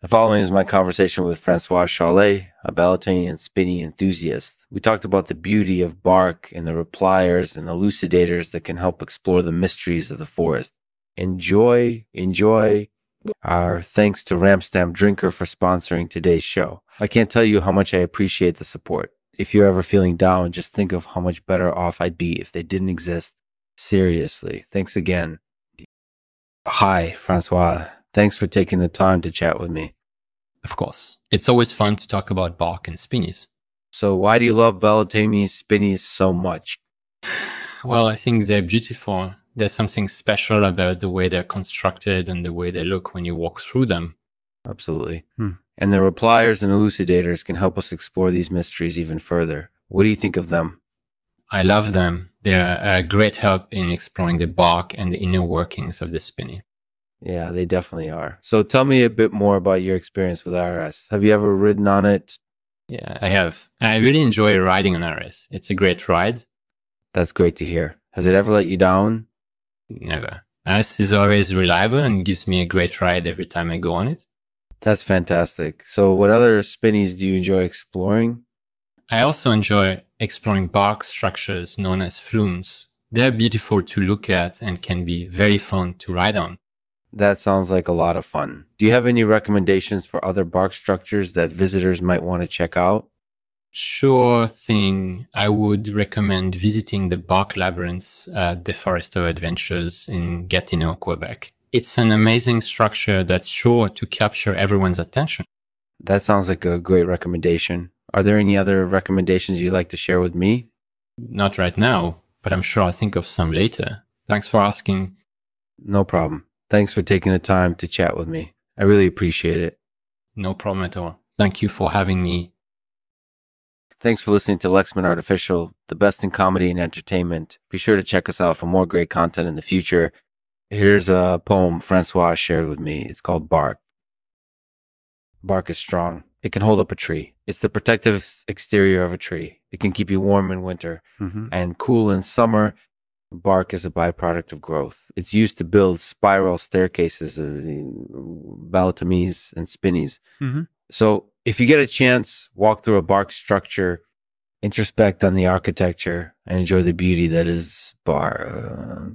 The following is my conversation with Francois Chollet, a Balletomane and Spinney enthusiast. We talked about the beauty of bark and the repliers and elucidators that can help explore the mysteries of the forest. Enjoy, enjoy. Our thanks to Ramstam Drinker for sponsoring today's show. I can't tell you how much I appreciate the support. If you're ever feeling down, just think of how much better off I'd be if they didn't exist. Seriously. Thanks again. Hi, Francois. Thanks for taking the time to chat with me. Of course. It's always fun to talk about bark and spinneys. So why do you love Balletomane spinneys so much? Well, I think they're beautiful. There's something special about the way they're constructed and the way they look when you walk through them. Absolutely. Hmm. And the repliers and elucidators can help us explore these mysteries even further. What do you think of them? I love them. They're a great help in exploring the bark and the inner workings of the spinney. Yeah, they definitely are. So tell me a bit more about your experience with Ares. Have you ever ridden on it? Yeah, I have. I really enjoy riding on Ares. It's a great ride. That's great to hear. Has it ever let you down? Never. Ares is always reliable and gives me a great ride every time I go on it. That's fantastic. So, what other spinneys do you enjoy exploring? I also enjoy exploring bark structures known as flumes. They're beautiful to look at and can be very fun to ride on. That sounds like a lot of fun. Do you have any recommendations for other bark structures that visitors might want to check out? Sure thing. I would recommend visiting the Bark Labyrinths at the Forester Adventures in Gatineau, Quebec it's an amazing structure that's sure to capture everyone's attention. That sounds like a great recommendation. Are there any other recommendations you'd like to share with me? Not right now, but I'm sure I'll think of some later. Thanks for asking. No problem. Thanks for taking the time to chat with me. I really appreciate it. No problem at all. Thank you for having me. Thanks for listening to Lexman Artificial, the best in comedy and entertainment. Be sure to check us out for more great content in the future Here's a poem Francois shared with me. It's called Bark. Bark is strong. It can hold up a tree. It's the protective exterior of a tree. It can keep you warm in winter mm-hmm. and cool in summer. Bark is a byproduct of growth. It's used to build spiral staircases, uh, and spinneys. Mm-hmm. So if you get a chance, walk through a bark structure, introspect on the architecture, and enjoy the beauty that is bar. Uh,